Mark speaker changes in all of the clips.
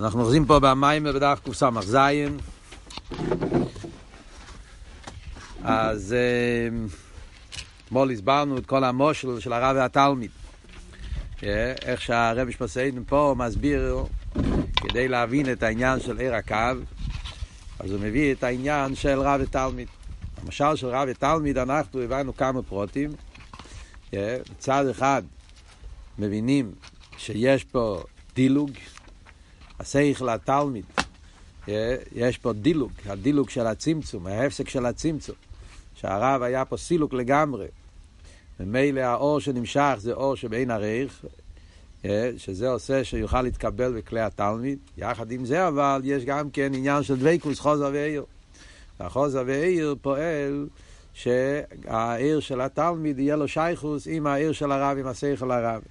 Speaker 1: אנחנו אוחזים פה במים בדף קס"ז. אז אה, אתמול הסברנו את כל המושל של הרב והתלמיד. אה, איך שהרב משפסיידן פה מסביר כדי להבין את העניין של עיר הקו, אז הוא מביא את העניין של רב ותלמיד. המשל של רב ותלמיד, אנחנו הבנו כמה פרוטים. אה, מצד אחד מבינים שיש פה דילוג, השכל התלמיד, יש פה דילוג, הדילוג של הצמצום, ההפסק של הצמצום, שהרב היה פה סילוק לגמרי. ממילא האור שנמשך זה אור שבין הרייך, שזה עושה שיוכל להתקבל בכלי התלמיד. יחד עם זה אבל יש גם כן עניין של דבקוס חוזר ועיר. והחוזר ועיר פועל שהעיר של התלמיד יהיה לו שייכוס עם העיר של הרב, עם השכל הרב.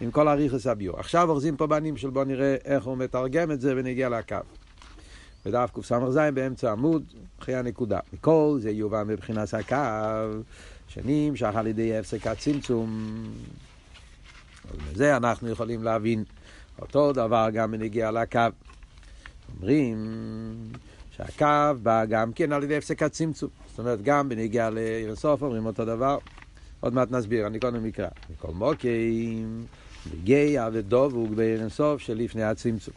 Speaker 1: עם כל אריכוס הביור. עכשיו אוחזים פה בנים של בוא נראה איך הוא מתרגם את זה ונגיע לקו. בדף קס"ז באמצע עמוד, אחרי הנקודה. מכל זה יובא מבחינת הקו, שנמשך על ידי הפסק הצמצום. בזה אנחנו יכולים להבין אותו דבר גם בנגיע לקו. אומרים שהקו בא גם כן על ידי הפסק הצמצום. זאת אומרת, גם בנגיע לאירסוף אומרים אותו דבר. עוד מעט נסביר, אני קודם מקרא. מכל מוקים, בגיע ודובוק בערן סוף שלפני הצמצום.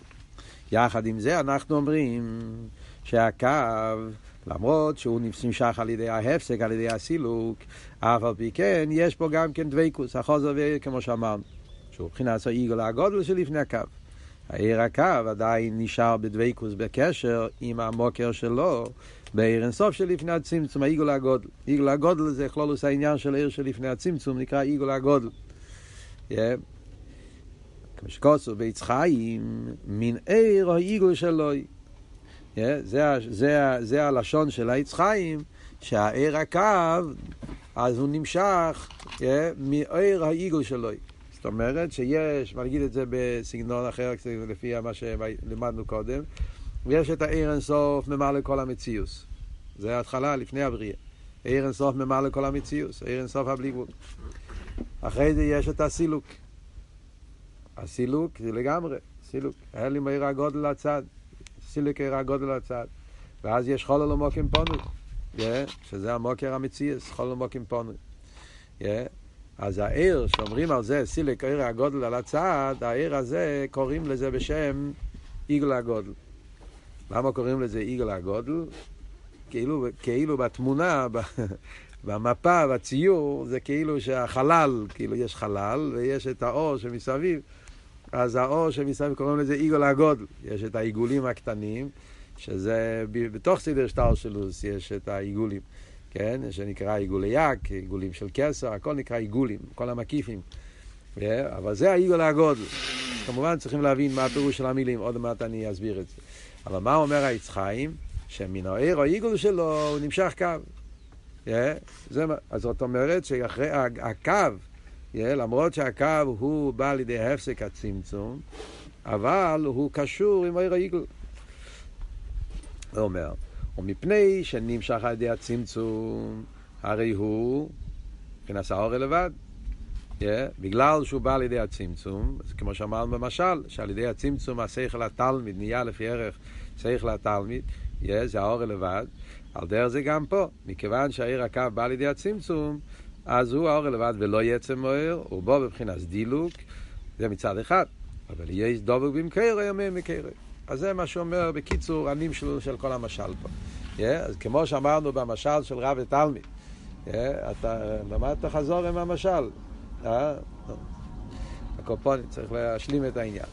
Speaker 1: יחד עם זה אנחנו אומרים שהקו, למרות שהוא נמשך על ידי ההפסק, על ידי הסילוק, אף על פי כן יש פה גם כן דבקוס, החוזר כמו שאמרנו, שהוא מבחינת העיגול הגודל שלפני הקו. העיר הקו עדיין נשאר בדבקוס בקשר עם המוקר שלו בעיר אינסוף שלפני הצמצום, העיגול הגודל. עיגול הגודל זה כלולוס העניין של העיר שלפני הצמצום, נקרא עיגול הגודל. Yeah. כמו שכוסו בעץ חיים, מן עיר העיגול שלוי. Yeah, זה, הלשון של העץ חיים, שהעיר הקו, אז הוא נמשך מעיר העיגול שלוי. זאת אומרת שיש, ואני אגיד את זה בסגנון אחר, לפי מה שלמדנו קודם, ויש את העיר אינסוף ממלא כל המציאוס. זה ההתחלה, לפני הבריאה. עיר אינסוף ממלא כל המציאוס, עיר אינסוף הבלי גבול. אחרי זה יש את הסילוק. הסילוק זה לגמרי, סילוק. לי מהיר הגודל לצד, סילוק עיר הגודל לצד. ואז יש חול למוקים פונו, yeah, שזה המוקר המציאס, חול למוקים פונו. Yeah. אז העיר, שאומרים על זה, סילק עיר הגודל על הצד, העיר הזה, קוראים לזה בשם עיגל הגודל. למה קוראים לזה עיגל הגודל? כאילו, כאילו בתמונה, במפה, בציור, זה כאילו שהחלל, כאילו יש חלל ויש את האור שמסביב, אז האור שמסביב קוראים לזה עיגול הגודל. יש את העיגולים הקטנים, שזה בתוך סדר שטר שלוס יש את העיגולים, כן? שנקרא עיגולי יק, עיגולים של כסר, הכל נקרא עיגולים, כל המקיפים. אבל זה העיגול הגודל. כמובן צריכים להבין מה הפירוש של המילים, עוד מעט אני אסביר את זה. אבל מה אומר העץ חיים? שמן העיר או עיגול שלו הוא נמשך קו. Yeah, זה, אז זאת אומרת שאחרי הקו, yeah, למרות שהקו הוא בא לידי הפסק הצמצום, אבל הוא קשור עם העיר העיגול. הוא אומר, ומפני שנמשך על ידי הצמצום, הרי הוא, מבחינת האור לבד. Yeah, בגלל שהוא בא על ידי הצמצום, כמו שאמרנו במשל, שעל ידי הצמצום השכל התלמיד נהיה לפי ערך שכל התלמיד, yeah, זה האור לבד. על דרך זה גם פה, מכיוון שהעיר הקו בא לידי הצמצום, אז הוא האור לבד ולא יצא מוער, הוא בו בבחינת דילוק, זה מצד אחד. אבל יש דובק במקרה, ימי מקרה. אז זה מה שאומר בקיצור הנים שלו של כל המשל פה. Yeah, אז כמו שאמרנו במשל של רב ותלמיד, yeah, אתה למדת חזור עם המשל. אה? הקופונים צריך להשלים את העניין.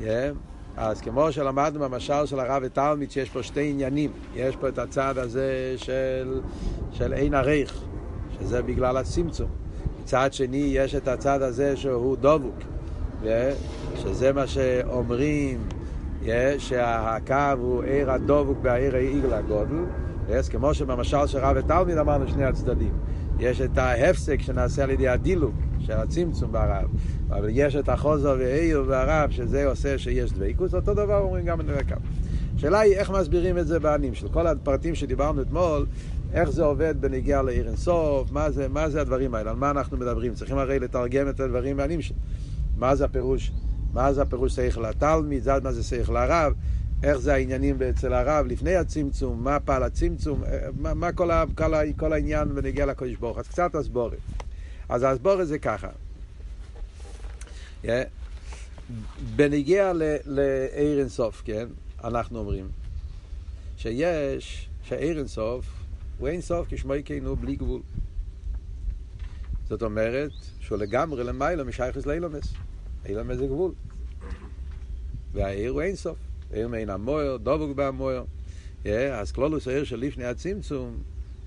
Speaker 1: Yeah. אז כמו שלמדנו במשל של הרב ותלמיד, שיש פה שתי עניינים. יש פה את הצד הזה של, של אין עריך, שזה בגלל הצמצום. מצד שני, יש את הצד הזה שהוא דבוק, שזה מה שאומרים, שהקו הוא עיר הדבוק בעיר העיגל הגודל. אז כמו שבמשל של רב ותלמיד אמרנו שני הצדדים. יש את ההפסק שנעשה על ידי הדילוג של הצמצום ברב, אבל יש את החוזר ועיר ברב, שזה עושה שיש דבקות, אותו דבר אומרים גם בנרקם. השאלה היא איך מסבירים את זה בענים של כל הפרטים שדיברנו אתמול, איך זה עובד בנגיעה לעיר אינסוף, מה זה, מה זה הדברים האלה, על מה אנחנו מדברים. צריכים הרי לתרגם את הדברים בענים של... מה זה הפירוש, מה זה הפירוש שכל התלמיד, מה זה שכל הרב, איך זה העניינים אצל הרב לפני הצמצום, מה פעל הצמצום, מה, מה כל, ה, כל, ה, כל העניין בנגיע לקודש ברוך אז קצת הסבורת. אז הסבורת זה ככה. Yeah. בנגיע לעיר אינסוף, כן, אנחנו אומרים שיש, שעיר אינסוף הוא אינסוף כשמו יקיינו בלי גבול. זאת אומרת שהוא לגמרי למעלה משייכס לאילומס. אילומס זה גבול. והעיר הוא אינסוף. עיר מעין המויר, דבוק בהמויר. אז כלולוס העיר של לפני הצמצום,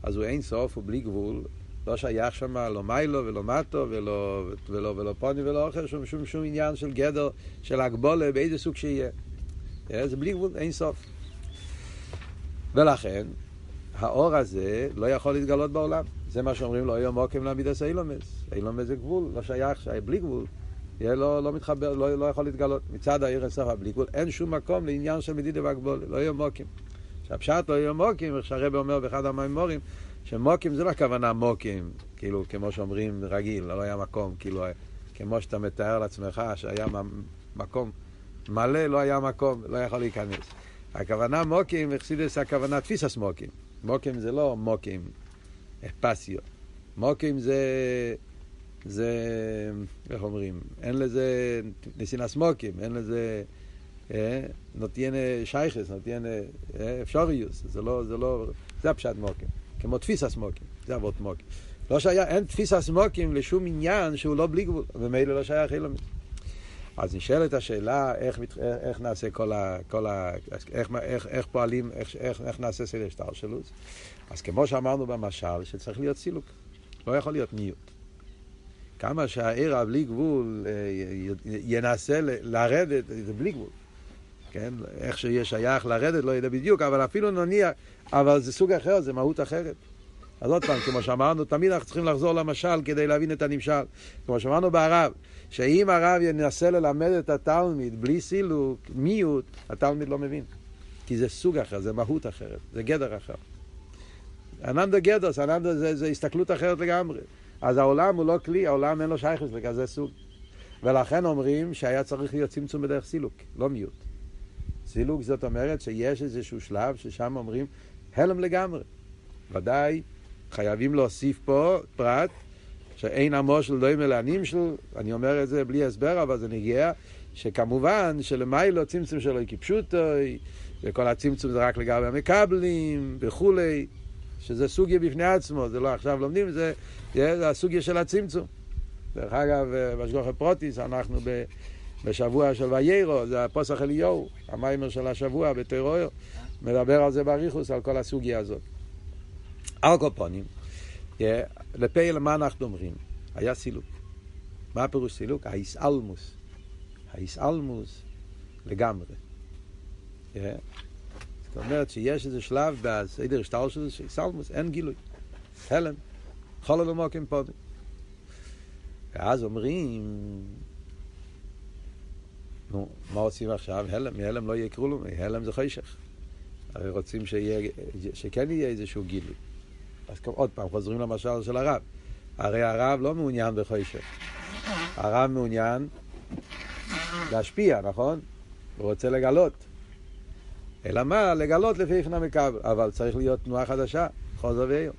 Speaker 1: אז הוא אינסוף, הוא בלי גבול. לא שייך שם לא מיילו ולא מטו ולא, ולא, ולא פוני ולא אחר, שום, שום, שום עניין של גדר, של הגבולה, באיזה סוג שיהיה. זה בלי גבול, אין סוף. ולכן, האור הזה לא יכול להתגלות בעולם. זה מה שאומרים לו, היום מוקים לעמידס אילומס. אילומס זה גבול, לא שייך, שייך בלי גבול. יהיה לא, לא מתחבר, לא, לא יכול להתגלות. מצד העיר הסוף הבלי גבול, אין שום מקום לעניין של מדידה והגבולה, לא יהיו מוקים. שהפשט לא יהיו מוקים, איך שהרבא אומר באחד המימורים, שמוקים זה לא הכוונה מוקים, כאילו, כמו שאומרים רגיל, לא היה מקום, כאילו, כמו שאתה מתאר לעצמך, שהיה מקום מלא, לא היה מקום, לא יכול להיכנס. הכוונה מוקים, אכסידס הכוונה תפיסס מוקים. מוקים זה לא מוקים, פסיו. מוקים זה, זה, איך אומרים, אין לזה נסינס מוקים, אין לזה, אה, נותן שייכס, נותן אה, אפשריוס, זה לא, זה לא, זה הפשט מוקים. כמו תפיסה סמוקים, זה אבות מוקים. לא שייך, אין תפיסה סמוקים לשום עניין שהוא לא בלי גבול, ומילא לא שייך אילומית. אז נשאלת השאלה איך, איך נעשה כל ה... כל ה איך, איך, איך פועלים, איך, איך, איך נעשה סדר שטר שלו. אז כמו שאמרנו במשל, שצריך להיות סילוק. לא יכול להיות מיעוט. כמה שהעיר הבלי גבול אה, ינסה לרדת, זה בלי גבול. כן? איך שיהיה שייך לרדת, לא יודע בדיוק, אבל אפילו נניח, אבל זה סוג אחר, זה מהות אחרת. אז עוד פעם, כמו שאמרנו, תמיד אנחנו צריכים לחזור למשל כדי להבין את הנמשל. כמו שאמרנו בערב, שאם הרב ינסה ללמד את התלמיד בלי סילוק, מיעוט, התלמיד לא מבין. כי זה סוג אחר, זה מהות אחרת, זה גדר אחר. אננדה גדוס, אננדה זה, זה הסתכלות אחרת לגמרי. אז העולם הוא לא כלי, העולם אין לו שייכות לכזה סוג. ולכן אומרים שהיה צריך להיות צמצום בדרך סילוק, לא מיעוט. סילוק זאת אומרת שיש איזשהו שלב ששם אומרים הלם לגמרי. ודאי חייבים להוסיף פה פרט שאין עמו של דומה לענים של, אני אומר את זה בלי הסבר, אבל זה נגיע, שכמובן שלמיילו צמצום שלו כפשוטו, וכל הצמצום זה רק לגבי המקבלים וכולי, שזה סוגיה בפני עצמו, זה לא עכשיו לומדים, זה, זה הסוגיה של הצמצום. דרך אגב, בשגוח הפרוטיס אנחנו ב... בשבוע של ויירו, זה הפוסח אליהו, המיימר של השבוע בטרויר, מדבר על זה באריכוס, על כל הסוגיה הזאת. על כל פונים, לפה למה אנחנו אומרים? היה סילוק. מה הפירוש סילוק? האיסאלמוס. האיסאלמוס לגמרי. זאת אומרת שיש איזה שלב בסדר שטר של זה, שאיסאלמוס, אין גילוי. הלם. חול אלמוקים פודים. ואז אומרים, נו, מה עושים עכשיו? הלם, מהלם לא יקראו לו, הלם זה חשך. הרי רוצים שיהיה, שכן יהיה איזשהו גילוי. אז עוד פעם, חוזרים למשל של הרב. הרי הרב לא מעוניין בחשך. הרב מעוניין להשפיע, נכון? הוא רוצה לגלות. אלא מה? לגלות לפי איכן המקבל. אבל צריך להיות תנועה חדשה, חוזר ועיר.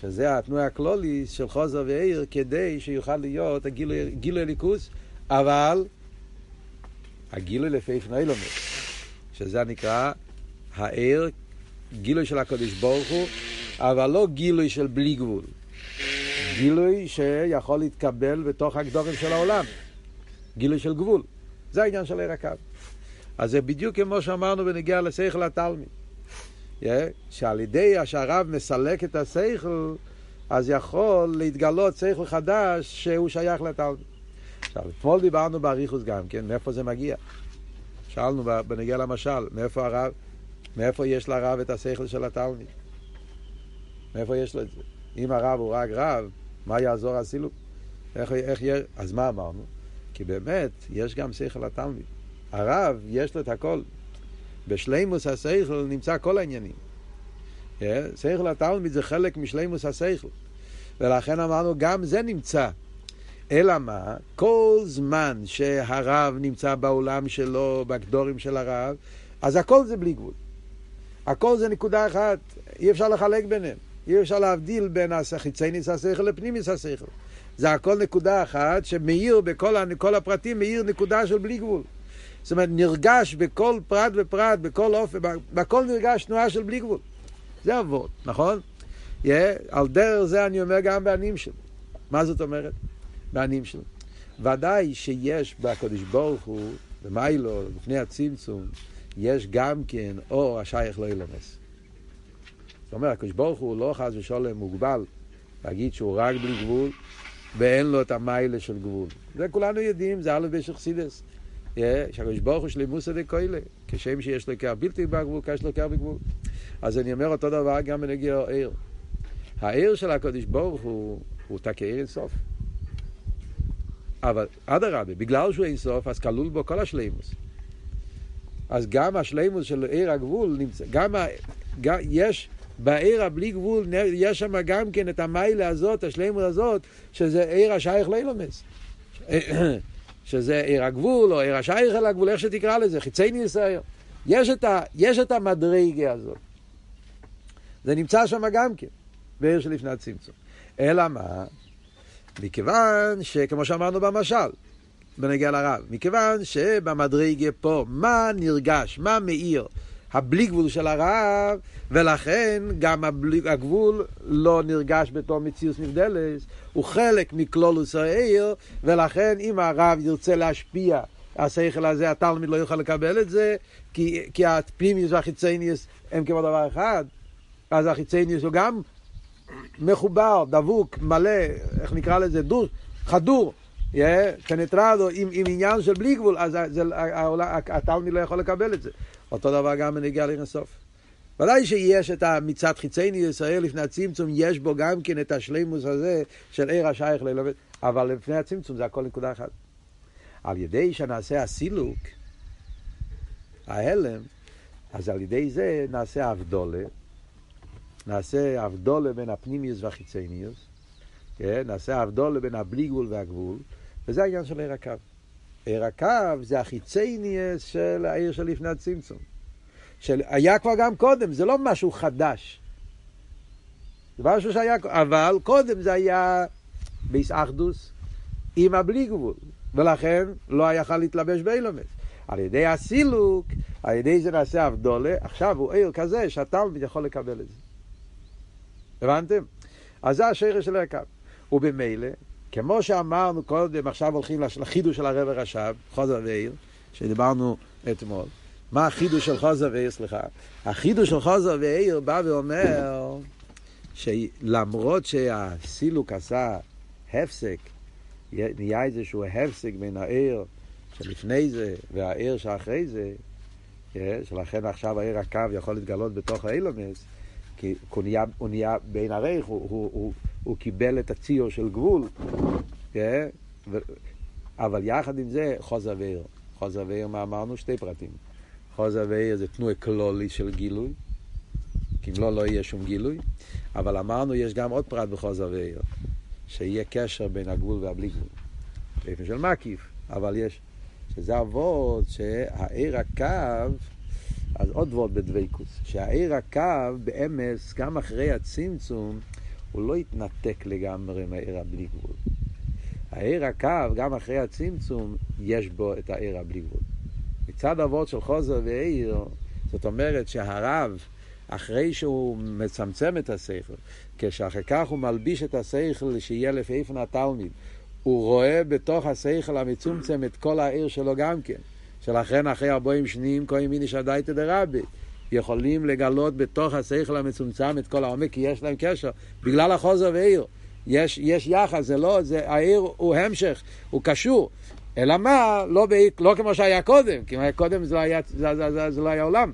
Speaker 1: שזה התנועה הקלוליס של חוזר ועיר, כדי שיוכל להיות הגילוי הליכוס, אבל הגילוי לפי איכן אילומס, שזה נקרא העיר, גילוי של הקדוש ברוך הוא, אבל לא גילוי של בלי גבול. גילוי שיכול להתקבל בתוך הגדורים של העולם. גילוי של גבול. זה העניין של עיר הקו. אז זה בדיוק כמו שאמרנו בנגיע לשכל התלמיד. Yeah, שעל ידי שהרב מסלק את השכל, אז יכול להתגלות שכל חדש שהוא שייך לתלמיד. עכשיו, אתמול דיברנו באריכוס גם כן, מאיפה זה מגיע. שאלנו בנגיע למשל, מאיפה הרב, מאיפה יש לרב את השכל של התלמיד? מאיפה יש לו את זה? אם הרב הוא רק רב, מה יעזור הסילוק? איך, איך יהיה? אז מה אמרנו? כי באמת, יש גם שכל לתלמיד. הרב, יש לו את הכל. בשלימוס השכל נמצא כל העניינים. Yeah, שכל התלמיד זה חלק משלימוס השכל. ולכן אמרנו, גם זה נמצא. אלא מה? כל זמן שהרב נמצא בעולם שלו, בגדורים של הרב, אז הכל זה בלי גבול. הכל זה נקודה אחת, אי אפשר לחלק ביניהם. אי אפשר להבדיל בין החיצייניס השכל לפנימיס השכל. זה הכל נקודה אחת שמאיר בכל הפרטים, מאיר נקודה של בלי גבול. זאת אומרת, נרגש בכל פרט ופרט, בכל אופן, בכל נרגש תנועה של בלי גבול. זה אבות, נכון? Yeah, על דרך זה אני אומר גם בענים שלו. מה זאת אומרת? בענים שלו. ודאי שיש בקדוש ברוך הוא, במיילו, לפני הצמצום, יש גם כן אור השייך לא ילמס. זאת אומרת, הקדוש ברוך הוא לא חס ושלום מוגבל להגיד שהוא רק בלי גבול ואין לו את המיילה של גבול. זה כולנו יודעים, זה א' בשך סידס. שהקדוש ברוך הוא שלימוסא דקוילה, כשם שיש לו קר בלתי בגבול, כשיש לו קר בגבול. אז אני אומר אותו דבר גם בנגיע העיר. העיר של הקדוש ברוך הוא, הוא תקעיר אינסוף. אבל אדרבה, בגלל שהוא אינסוף, אז כלול בו כל השלימוס. אז גם השלימוס של עיר הגבול נמצא, גם, ה, גם יש בעיר הבלי גבול, יש שם גם כן את המיילה הזאת, השלימוס הזאת, שזה עיר השייך לאילומס. שזה עיר הגבול, או עיר השייך אל הגבול, איך שתקרא לזה, חיצי ניסיון. יש את, את המדרגה הזאת. זה נמצא שם גם כן, בעיר שלפני הצמצום. אלא מה? מכיוון שכמו שאמרנו במשל, בנגיע לרב, מכיוון שבמדרגה פה, מה נרגש, מה מאיר? הבלי גבול של הרב, ולכן גם הבלי, הגבול לא נרגש בתור מציאות נבדלת, הוא חלק מכלולוס העיר, ולכן אם הרב ירצה להשפיע, השכל הזה, התלמיד לא יוכל לקבל את זה, כי, כי הפנימיוס והחיצניוס הם כמו דבר אחד, אז החיצניוס הוא גם מחובר, דבוק, מלא, איך נקרא לזה, דור, חדור, פנטרדו עם, עם עניין של בלי גבול, אז התלמיד לא יכול לקבל את זה. אותו דבר גם בנגיע לאינסוף. ודאי שיש את המצד חיצייני ישראל לפני הצמצום, יש בו גם כן את השלימוס הזה של עיר השייך ללמד, אבל לפני הצמצום זה הכל נקודה אחת. על ידי שנעשה הסילוק, ההלם, אז על ידי זה נעשה הבדולה, נעשה הבדולה בין הפנימיוס והחיצייניוס, כן? נעשה הבדולה בין הבלי גבול והגבול, וזה העניין של עיר הקו. עיר הקו זה החיצייניוס של העיר שלפני הצמצום. שהיה כבר גם קודם, זה לא משהו חדש. זה משהו שהיה, אבל קודם זה היה ביס אחדוס עם הבלי גבול, ולכן לא היה יכול להתלבש באילומס. על ידי הסילוק, על ידי זה נעשה אבדולה, עכשיו הוא עיר כזה שהתלמיד יכול לקבל את זה. הבנתם? אז זה השרש של הקו. ובמילא, כמו שאמרנו קודם, עכשיו הולכים לחידוש של הרב הרש"ב, חוזר ועיר, שדיברנו אתמול. מה החידוש של חוזר ועיר, סליחה? החידוש של חוזר ועיר בא ואומר שלמרות שהסילוק עשה הפסק, נהיה איזשהו הפסק בין העיר שלפני זה והעיר שאחרי זה, שלכן עכשיו העיר הקו יכול להתגלות בתוך האילומס, כי הוא נהיה, הוא נהיה בין הרייך, הוא, הוא, הוא, הוא קיבל את הציור של גבול, ו, אבל יחד עם זה חוזר ועיר. חוזר ועיר, מה אמרנו? שתי פרטים. חוזר ועיר זה תנועה כלולי של גילוי, כי אם לא, לא יהיה שום גילוי, אבל אמרנו, יש גם עוד פרט בחוזר ועיר, שיהיה קשר בין הגבול והבלי גבול. באופן של מקיף, אבל יש, שזה אבות שהעיר הקו אז עוד ועוד בדוויקוס, שהעיר הקו באמס, גם אחרי הצמצום, הוא לא התנתק לגמרי מהעיר הבלי גבול. העיר הקו, גם אחרי הצמצום, יש בו את העיר הבלי גבול. מצד אבות של חוזר ועיר, זאת אומרת שהרב, אחרי שהוא מצמצם את השכל, כשאחר כך הוא מלביש את השכל שיהיה לפי איפן התלמיד, הוא רואה בתוך השכל המצומצם את כל העיר שלו גם כן. שלכן אחרי ארבעים שנים כהן מיני שדייתא דרבי. יכולים לגלות בתוך השכל המצומצם את כל העומק, כי יש להם קשר, בגלל החוזר ועיר. יש, יש יחס, זה לא, זה, העיר הוא המשך, הוא קשור. אלא מה, לא, ב, לא כמו שהיה קודם, כי היה קודם זה לא היה, זה, זה, זה, זה לא היה עולם.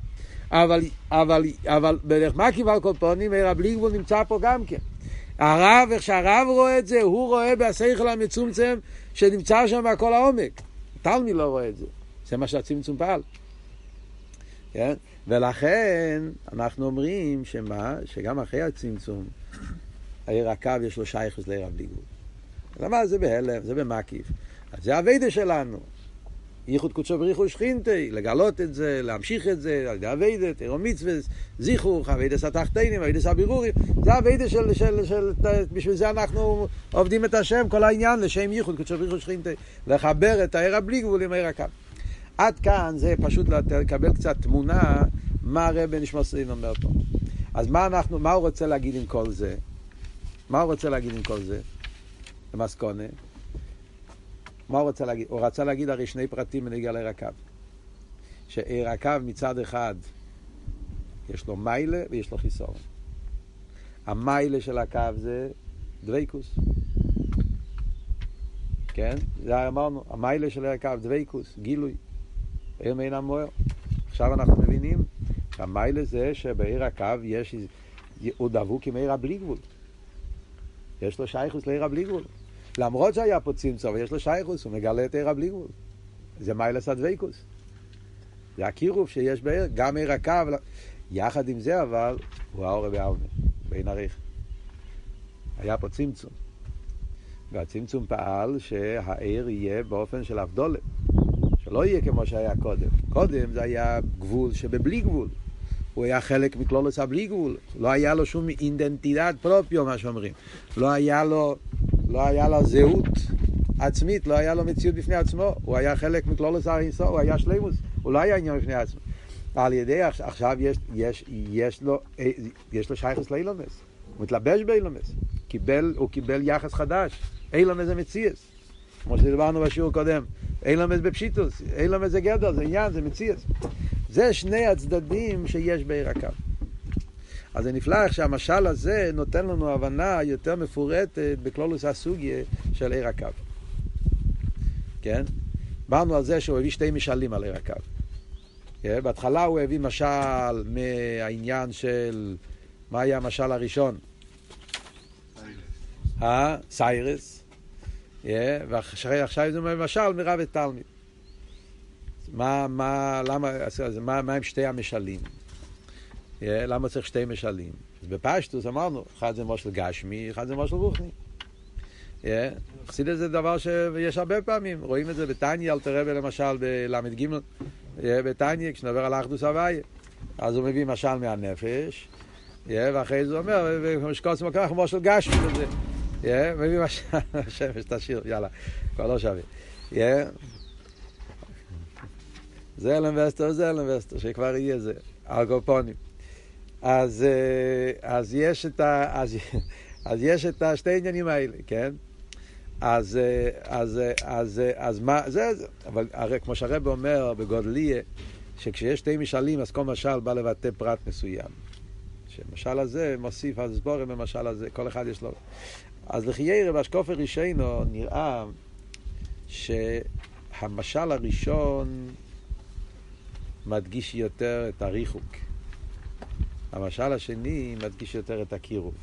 Speaker 1: אבל, אבל, אבל בדרך מה קיבל כל פונים, עיר הבלי גבול נמצא פה גם כן. הרב, איך שהרב רואה את זה, הוא רואה בשכל המצומצם שנמצא שם בכל העומק. תלמי לא רואה את זה. זה מה שהצמצום פעל. כן? ולכן אנחנו אומרים שמה? שגם אחרי הצמצום, העיר הקו יש לו שייכוס לעיר הבלי גבול. למה זה בהלם, זה במקיף. אז זה הווידה שלנו. ייחוד קודשו בריחו שכינתי, לגלות את זה, להמשיך את זה, על ידי הווידה, תירו מצווה, זיכוך, הווידה סתחתנים, הווידה סבירורים, זה של, של, של, של, בשביל זה אנחנו עובדים את השם, כל העניין, לשם ייחוד קודשו בריחו שכינתי, לחבר את העיר הבלי גבול עם העיר הקו. עד כאן זה פשוט לקבל קצת תמונה מה הרב נשמע סרין אומר פה. אז מה אנחנו, מה הוא רוצה להגיד עם כל זה? מה הוא רוצה להגיד עם כל זה? למסקונה. מה הוא רוצה להגיד? הוא רצה להגיד הרי שני פרטים בנגיע לעיר הקו. שעיר הקו מצד אחד יש לו מיילה ויש לו חיסון. המיילה של הקו זה דוויקוס. כן? זה אמרנו, המיילה של עיר הקו דוויקוס, גילוי. עיר מעין המוער. עכשיו אנחנו מבינים שהמיילה זה שבעיר הקו יש, הוא דבוק עם עיר הבלי גבול. יש לו שייכוס לעיר הבלי גבול. למרות שהיה פה צמצום, יש לו שייכוס, הוא מגלה את עיר הבלי גבול. זה מיילס הדוויקוס. זה הקירוב שיש בעיר, גם עיר הקו, יחד עם זה אבל, הוא האור בעלמה, בין עריך. היה פה צמצום. והצמצום פעל שהעיר יהיה באופן של אבדולת. שלא יהיה כמו שהיה קודם. קודם זה היה גבול שבבלי גבול. הוא היה חלק מכלולוס הבלי גבול. לא היה לו שום אינדנטידד פרופיו, מה שאומרים. לא היה לו, לא היה לו זהות עצמית, לא היה לו מציאות בפני עצמו. הוא היה חלק מכלולוס הריסו, הוא היה שלימוס. הוא לא היה עניין בפני עצמו. על ידי עכשיו יש, יש, יש לו, יש לו שייכוס לאילומס. הוא מתלבש באילומס. קיבל, הוא קיבל יחס חדש. אילומס זה מציאס. כמו שדיברנו בשיעור קודם. אילומס בפשיטוס. אילומס זה גדר, זה עניין, זה מציאס. זה שני הצדדים שיש בעיר הקו. אז זה נפלא איך שהמשל הזה נותן לנו הבנה יותר מפורטת בכלולוס הסוגיה של עיר הקו. כן? דיברנו על זה שהוא הביא שתי משלים על עיר הקו. כן? בהתחלה הוא הביא משל מהעניין של מה היה המשל הראשון? סיירס. ועכשיו זה משל מרב ותלמיד. מה, מה, למה, אז מה, מה הם שתי המשלים? למה צריך שתי משלים? בפשטוס אמרנו, אחד זה מושל גשמי, אחד זה מושל רוחני. חסידס זה דבר שיש הרבה פעמים, רואים את זה בתניא, אל תראה למשל בל"ג, בתניא, כשנדבר על אחדוס הוויה. אז הוא מביא משל מהנפש, ואחרי זה הוא אומר, ומשקוס מקרח מושל גשמי. מביא משל, השמש תשאיר, יאללה, כבר לא שווה. זה אלם וסטר, זה אלם וסטר, שכבר יהיה זה, ארגופונים. אז, אז, יש את ה, אז, אז יש את השתי עניינים האלה, כן? אז, אז, אז, אז מה, זה, זה, אבל הרי כמו שהרב אומר בגודליה, שכשיש שתי משלים, אז כל משל בא לבטא פרט מסוים. שמשל הזה מוסיף אז סבורם במשל הזה, כל אחד יש לו. אז לחיירה באשקופר רישיינו נראה שהמשל הראשון מדגיש יותר את הריחוק. המשל השני מדגיש יותר את הקירוב.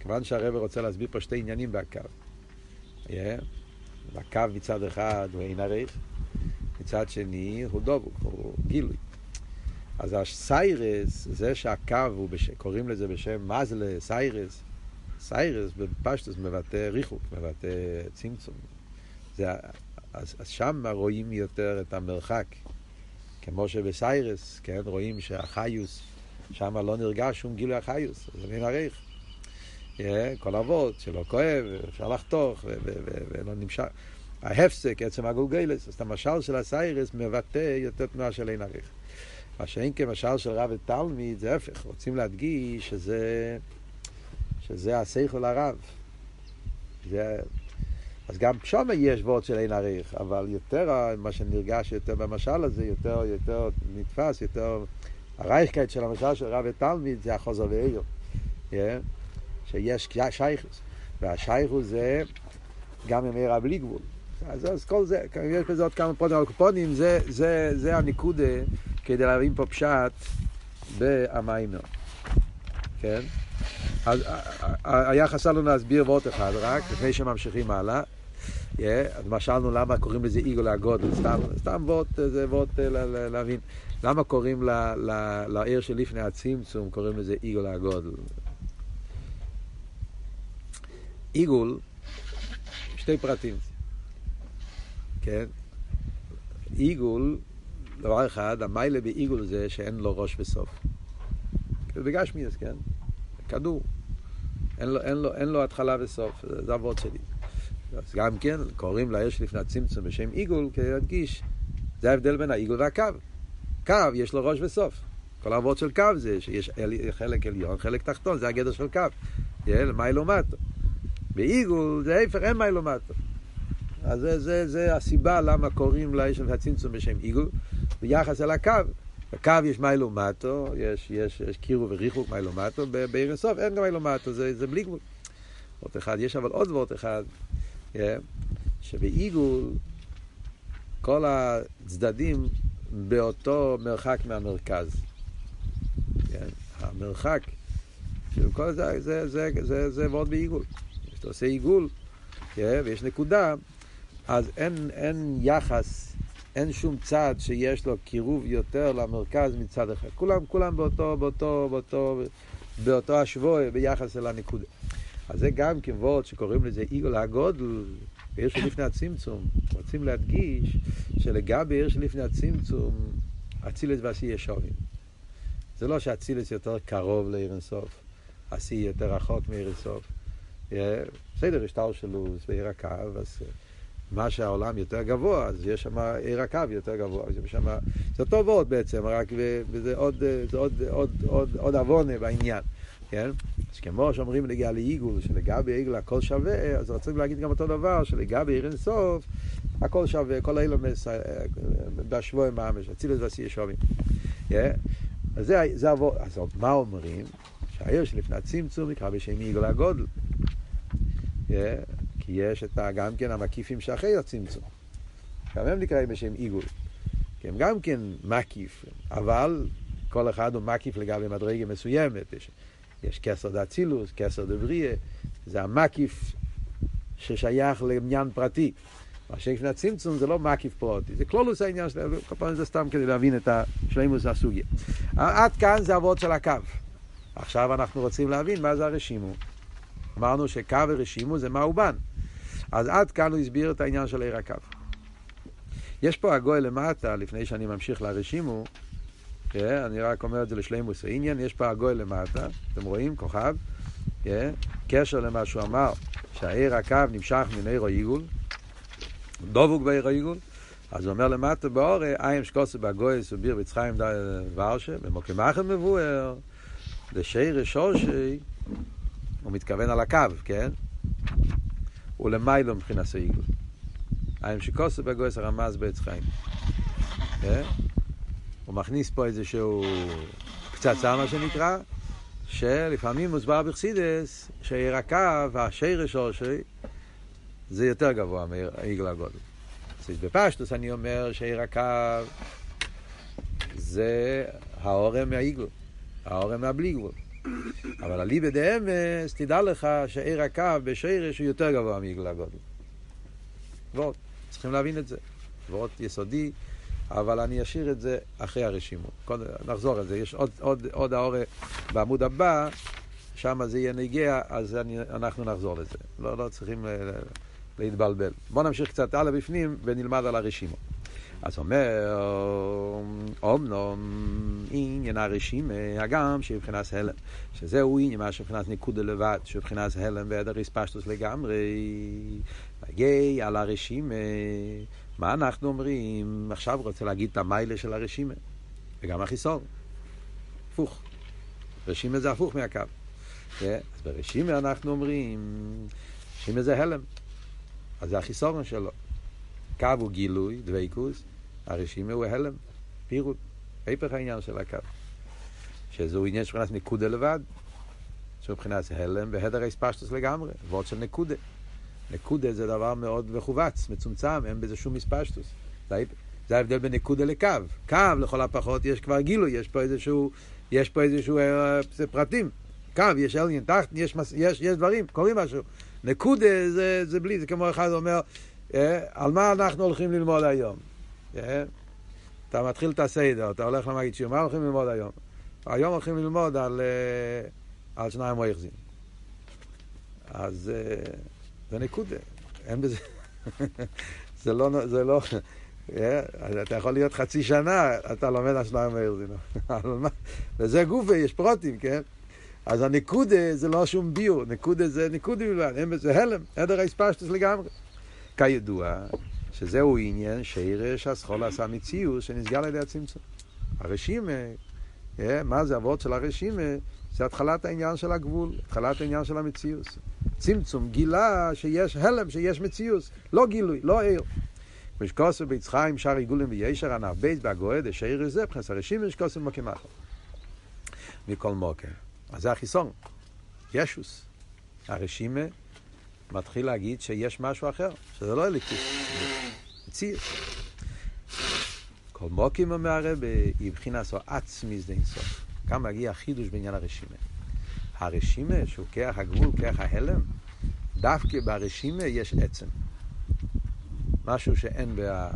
Speaker 1: כיוון שהרבר רוצה להסביר פה שתי עניינים בקו. Yeah. הקו מצד אחד הוא אין עריך, מצד שני הוא דובוק, הוא גילוי. אז הסיירס, זה שהקו, בש... קוראים לזה בשם מזלה, סיירס, סיירס בפשטוס מבטא ריחוק, מבטא צמצום. זה אז, אז שם רואים יותר את המרחק. כמו שבסיירס, כן, רואים שהחיוס, שם לא נרגש שום גילוי החיוס, זה מן. Yeah, כל אבות שלא כואב, אפשר לחתוך, ולא נמשך. ההפסק, עצם הגולגלס, אז המשל של הסיירס מבטא יותר תנועה של אין עריך. מה שאין כמשל של רב ותלמיד, זה ההפך, רוצים להדגיש שזה, שזה השכל הרב. זה אז גם שם יש וורד של אין עריך, אבל יותר, מה שנרגש יותר במשל הזה, יותר, יותר נתפס, יותר, הרייכקייט של המשל של רב ותלמיד זה החוזר ואיר, yeah? שיש שייכוס, והשייכוס זה גם עם עיר בלי גבול. אז, אז כל זה, יש בזה עוד כמה פרטים, אבל קופונים זה, זה, זה הניקודה כדי להבין פה פשט במיימר, כן? אז היה חסר לנו להסביר וורט אחד רק, לפני שממשיכים הלאה. Yeah, אז משלנו למה קוראים לזה עיגול הגודל, סתם, סתם וורט, זה וורט להבין. למה קוראים לעיר שלפני הצמצום, קוראים לזה עיגול הגודל. עיגול, שתי פרטים. כן? עיגול, דבר אחד, המיילה בעיגול זה שאין לו ראש וסוף. בגשמיאס, כן? כדור. אין לו, אין לו, אין לו התחלה וסוף, זה אבות שלי. אז גם כן, קוראים לעיר שלפני הצמצום בשם עיגול, כדי להדגיש, זה ההבדל בין העיגול והקו. קו, יש לו ראש וסוף. כל האבות של קו זה שיש חלק עליון, חלק תחתון, זה הגדר של קו. מיילומטו. בעיגול זה ההפך, אין מיילומטו. אז זה, זה, זה הסיבה למה קוראים לאיש הצמצום בשם עיגול, ביחס אל הקו. בקו יש מיילומטו, יש, יש, יש קירו וריחוק מיילומטו, בעיר הסוף אין גם מיילומטו, זה, זה בלי גבול. וורט אחד, יש אבל עוד וורט אחד, yeah, שבעיגול כל הצדדים באותו מרחק מהמרכז. כן? המרחק של כל זה, זה, זה, זה, זה ועוד בעיגול. כשאתה עושה עיגול, כן? ויש נקודה, אז אין, אין יחס, אין שום צד שיש לו קירוב יותר למרכז מצד אחד. כולם, כולם באותו, באותו, באותו, באותו השבוע ביחס אל הנקודה. אז זה גם כבוד שקוראים לזה עיגול הגודל, עיר שלפני הצמצום. רוצים להדגיש שלגבי עיר שלפני הצמצום, אצילס ועשייה שווים. זה לא שאצילס יותר קרוב לעיר אינסוף, עשייה יותר רחוק מעיר אינסוף. בסדר, יש שלו בעיר הקו, אז מה שהעולם יותר גבוה, אז יש שם עיר הקו יותר גבוה. יש שם, זה אותו וורט בעצם, רק וזה עוד, זה עוד, עוד, עוד, עוד עוונה בעניין. כן? אז כמו שאומרים לגבי לעיגול, שלגבי עיגול הכל שווה, אז רוצים להגיד גם אותו דבר, שלגבי עיר אינסוף, הכל שווה, כל האילומס, בהשבוע ממש, אצילוס ועשייה שווים. אז זה, זה עבור, אז מה אומרים? שהעיר שלפני הצמצום נקרא בשם עיגול הגודל. כי יש את גם כן המקיפים שאחרי הצמצום. גם הם נקראים בשם עיגול. כי הם גם כן מקיף, אבל כל אחד הוא מקיף לגבי מדרגה מסוימת. יש, יש כסר דאצילוס, כסר דבריה, זה המקיף ששייך לעניין פרטי. מה שלפני הצמצום זה לא מקיף פרוטי, זה כלולוס העניין שלנו, כל פעם זה סתם כדי להבין את השלימוס הסוגיה. עד כאן זה אבות של הקו. עכשיו אנחנו רוצים להבין מה זה הרשימו. אמרנו שקו ורשימו זה מאובן. אז עד כאן הוא הסביר את העניין של עיר הקו. יש פה הגוי למטה, לפני שאני ממשיך לרשימו, כן, אני רק אומר את זה לשלימוס העניין, יש פה הגוי למטה, אתם רואים, כוכב, כן, קשר למה שהוא אמר, שהעיר הקו נמשך מן עיר העיגול, דבוק בעיר העיגול, אז הוא אומר למטה באורי, איים שקוסו בגוי סוביר בצחיים ורשה, במוקם אחר מבואר, לשיר שורשי, הוא מתכוון על הקו, כן? ולמיילו מבחינת העיגול. איים שקוסו בגוי הרמז בעץ חיים. כן? הוא מכניס פה איזשהו פצצה, מה שנקרא, שלפעמים מוסבר בחסידס, שעיר הקו, השרש שורשי, זה יותר גבוה מהעיגל הגודל. אז בפשטוס אני אומר שעיר הקו זה האורם מהעיגל, האורם מהבלי גבול. אבל אליבא דאמס, תדע לך שעיר הקו בשרש הוא יותר גבוה מעיגל הגודל. ועוד, צריכים להבין את זה. ועוד יסודי, אבל אני אשאיר את זה אחרי הרשימות. נחזור על זה, יש עוד, עוד, עוד האורה בעמוד הבא, שם זה יהיה נגיע, אז אני, אנחנו נחזור לזה. לא, לא צריכים להתבלבל. בואו נמשיך קצת הלאה בפנים ונלמד על הרשימות. אז אומר, אומנום עניין הרשימה, הגם שבחינת הלם, שזהו עניין מה שבחינת נקודה לבד, שבחינת הלם ועדר הספשטוס לגמרי, מגיע על הרשימה, מה אנחנו אומרים? עכשיו רוצה להגיד את המיילה של הרשימה, וגם החיסור. הפוך. רשימה זה הפוך מהקו. אז ברשימה אנחנו אומרים, רשימה זה הלם. אז זה החיסורון שלו. קו הוא גילוי, דוויקוס, הרשימה הוא הלם, פירוט, היפך העניין של הקו. שזהו עניין של נקודה לבד, שמבחינת הלם והדר הספשטוס לגמרי, ועוד של נקודה. נקודה זה דבר מאוד מכווץ, מצומצם, אין בזה שום מספשטוס. זה ההבדל בין נקודה לקו. קו, לכל הפחות, יש כבר גילוי, יש פה איזשהו, יש פה איזשהו אה, פרטים. קו, יש אליין תחת, יש, יש, יש דברים, קוראים משהו. נקודה זה, זה בלי, זה כמו אחד אומר, על מה אנחנו הולכים ללמוד היום? אה, אתה מתחיל את הסדר, אתה הולך למגיד שיר, מה הולכים ללמוד היום? היום הולכים ללמוד על, אה, על שניים מויכזים. אז זה נקודה. אין בזה... זה לא... זה לא yeah, אתה יכול להיות חצי שנה, אתה לומד על שלמה מאיר וזה גופה, יש פרוטים, כן? אז הנקודה זה לא שום ביור, נקודה זה נקודה בלבד, זה הלם, עדר האספשטוס לגמרי. כידוע, שזהו עניין שירש הסחול עשה מציאות שנסגל על ידי הצמצום. הרשימה, מה זה אבות של הרשימה? זה התחלת העניין של הגבול, התחלת העניין של המציאות. צמצום גילה שיש הלם, שיש מציאות, לא גילוי, לא עיר. ושקוסו ביצחיים שער עיגולים וישר הנרבית בהגועד השעיר הזה, בכנס הרשימה שקוסו מוקים אחר. מכל מוקר. אז זה החיסון, ישוס. הרשימה מתחיל להגיד שיש משהו אחר, שזה לא אליקוס, מציאות. כל מוקים אומר הרבי, מבחינת עצמיס די סוף. כאן מגיע החידוש בעניין הרשימה. הרשימה, שהוא כרך הגבול, כרך ההלם, דווקא ברשימה יש עצם. משהו שאין בה,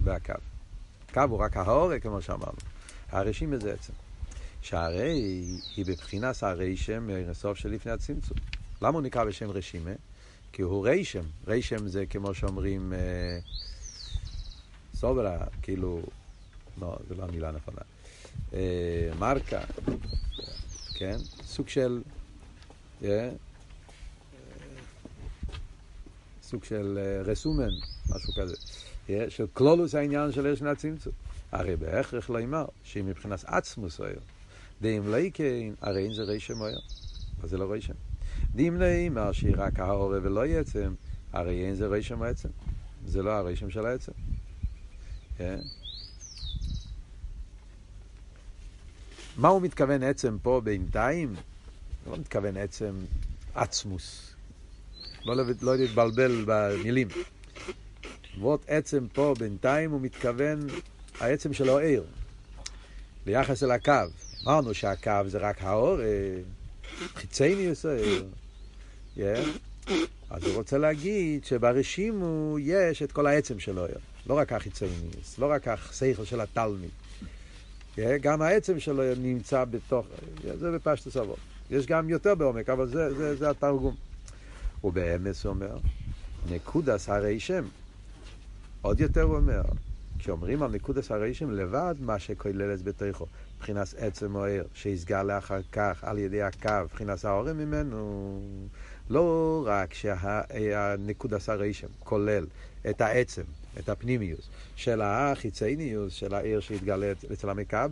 Speaker 1: בקו. קו הוא רק ההורק, כמו שאמרנו. הרשימה זה עצם. שהרי היא בבחינת הרשם מהסוף של לפני הצמצום. למה הוא נקרא בשם רשימה? כי הוא רשם. רשם זה כמו שאומרים אה, סוברה, כאילו, לא, זו לא המילה הנכונה. אה, מרקה, כן? סוג של... אה, סוג של אה, רסומן, משהו כזה. אה, של כלולוס העניין של אש הצמצום. הרי בהכרח לא אמר, שאם מבחינת עצמוס אויר, דאם לא יקין, הרי אין זה רשם אויר. אז זה לא רשם. דאם לא אמר שהיא רק העורב ולא יצם, הרי אין זה רשם העצם. זה לא הרשם של העצם. כן? מה הוא מתכוון עצם פה בינתיים? הוא לא מתכוון עצם עצמוס. לא, לא להתבלבל במילים. וורד עצם פה בינתיים הוא מתכוון העצם שלו עיר. ביחס אל הקו. אמרנו שהקו זה רק האור, חיצייני ישראל. Yeah. אז הוא רוצה להגיד שברשימו יש את כל העצם שלו, לא רק החיצייניוס, לא רק השכל של התלמיד. גם העצם שלו נמצא בתוך, זה בפשטוס אבות. יש גם יותר בעומק, אבל זה, זה, זה התרגום. ובאמס הוא אומר, נקודס הרי שם. עוד יותר הוא אומר, כשאומרים על נקודס הרי שם לבד, מה שכוללת בתוכו, מבחינת עצם או עיר, שיסגר לאחר כך על ידי הקו, מבחינת העורם ממנו, לא רק שהנקודס הרי שם כולל את העצם, את הפנימיוס של החיצייניוס, של העיר שהתגלה אצל המכבל,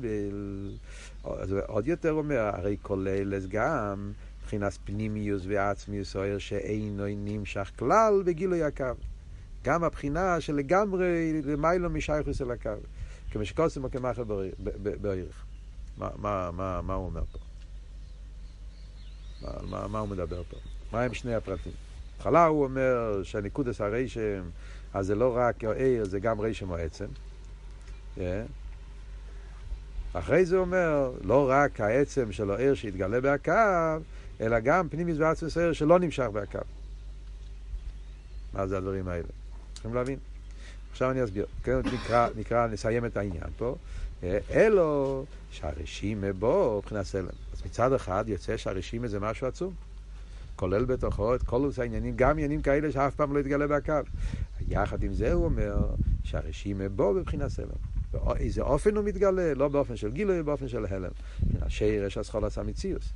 Speaker 1: אז עוד יותר אומר, הרי כולל גם מבחינת פנימיוס ועצמיוס, או עיר שאינו נמשך כלל בגילוי הקו. גם הבחינה שלגמרי למיילו משייכוס אל הקו. כמו שקוסם או כמחל בערך. מה, מה, מה, מה הוא אומר פה? מה, מה, מה הוא מדבר פה? מה הם שני הפרטים? בהתחלה הוא אומר שהניקודס הרשם, אז זה לא רק עיר, זה גם רשם או עצם. Yeah. אחרי זה הוא אומר, לא רק העצם של העיר שהתגלה בהקו, אלא גם פנימיס ועצמס העיר שלא נמשך בהקו. מה זה הדברים האלה? צריכים להבין. עכשיו אני אסביר. כן, נקרא, נקרא, נסיים את העניין פה. אלו שהרשימה בו מבחינת סלם. אז מצד אחד יוצא שהרשימה זה משהו עצום. כולל בתוכו את כל העניינים, גם עניינים כאלה שאף פעם לא יתגלה בהקו. יחד עם זה הוא אומר שהרשימה בו בבחינת סלם. באיזה אופן הוא מתגלה? לא באופן של גילוי, באופן של הלם. שירש הסחול עשה מציאוס.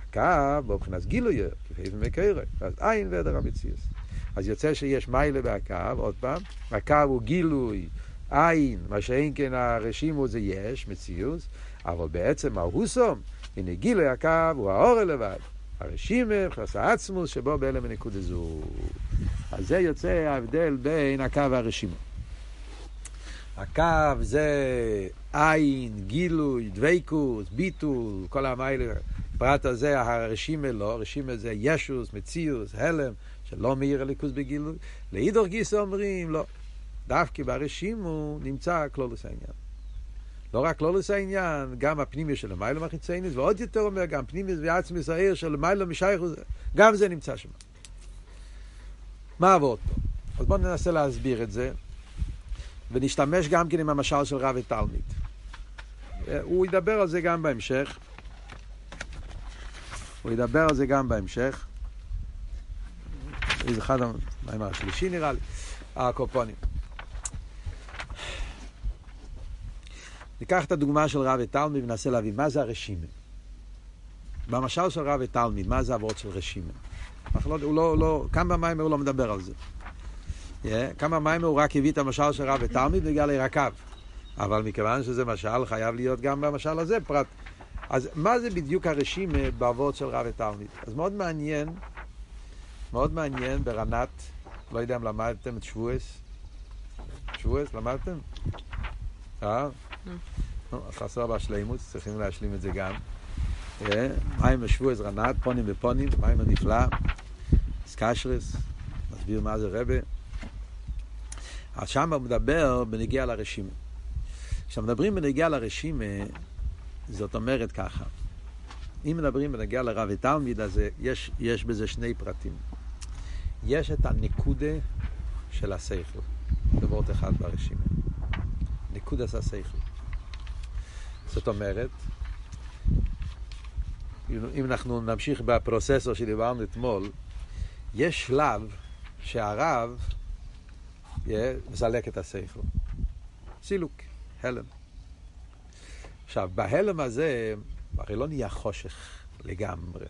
Speaker 1: הקו בבחינת גילוי, כפי ומקרה, אז עין ועדר המציאוס. אז יוצא שיש מיילה בהקו, עוד פעם, הקו הוא גילוי, עין, מה שאין כן הרשימו זה יש, מציאוס, אבל בעצם ההוסום, הנה גילוי הקו הוא האור לבד. הרשימה, מבחינת העצמוס, שבו בהלם ונקודה זו. אז זה יוצא ההבדל בין הקו והרשימה. הקו זה עין, גילוי, דבייקוס, ביטול, כל המיילה. פרט הזה הרשימה לא, הרשימה זה ישוס, מציאוס, הלם, שלא מאיר הליכוס בגילוי. לאידור גיסא אומרים, לא. דווקא ברשימו נמצא כלולוס העניין. לא רק כלולוס העניין, גם הפנימי של המיילא מחיצייניס, ועוד יותר אומר, גם פנימי ועצמיס העיר של מיילא משייכוס, גם זה נמצא שם. מה עבוד פה? אז בואו ננסה להסביר את זה, ונשתמש גם כן עם המשל של רב ותלמיד. הוא ידבר על זה גם בהמשך. הוא ידבר על זה גם בהמשך. איזה אחד המאמר השלישי נראה לי, הקופונים. ניקח את הדוגמה של רב ותלמיד וננסה להבין מה זה הרשימה. במשל של רב ותלמיד, מה זה עבוד של רשימה? לא, הוא לא, לא, כאן במים הוא לא מדבר על זה. Yeah, כאן במים הוא רק הביא את המשל של רב ותלמיד בגלל ירקיו. אבל מכיוון שזה משל, חייב להיות גם במשל הזה פרט. אז מה זה בדיוק הרשימה בעבוד של רב ותלמיד? אז מאוד מעניין, מאוד מעניין ברנת, לא יודע אם למדתם את שבועס. שבועס, למדתם? אה? חסר בשלימות, צריכים להשלים את זה גם. מים השבועס רנת, פונים בפונים, מים הנפלא, סקשרס, מסביר מה זה רבה. אז שם הוא מדבר בנגיע לרשימה. כשמדברים בנגיע לרשימה, זאת אומרת ככה, אם מדברים בנגיע לרב ותלמיד, אז יש, יש בזה שני פרטים. יש את הנקודה של השכל, זה אחד ברשימה. נקודס השכל. זאת אומרת, אם אנחנו נמשיך בפרוססור שדיברנו אתמול, יש שלב שהרב מסלק את השכל. סילוק, הלם. עכשיו, בהלם הזה, הרי לא נהיה חושך לגמרי.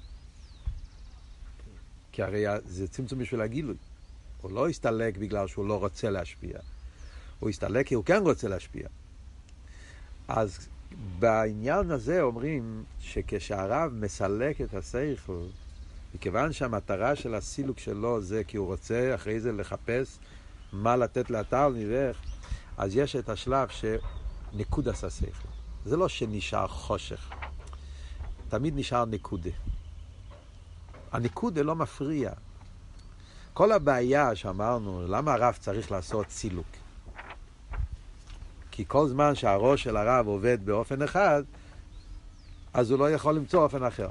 Speaker 1: כי הרי זה צמצום בשביל הגילוי. הוא לא הסתלק בגלל שהוא לא רוצה להשפיע. הוא הסתלק כי הוא כן רוצה להשפיע. אז בעניין הזה אומרים שכשהרב מסלק את השכל, מכיוון שהמטרה של הסילוק שלו זה כי הוא רוצה אחרי זה לחפש מה לתת לאתר נלך, אז יש את השלב שנקוד עשה שכל. זה לא שנשאר חושך, תמיד נשאר נקודה. הנקודה לא מפריע. כל הבעיה שאמרנו, למה הרב צריך לעשות סילוק? כי כל זמן שהראש של הרב עובד באופן אחד, אז הוא לא יכול למצוא אופן אחר.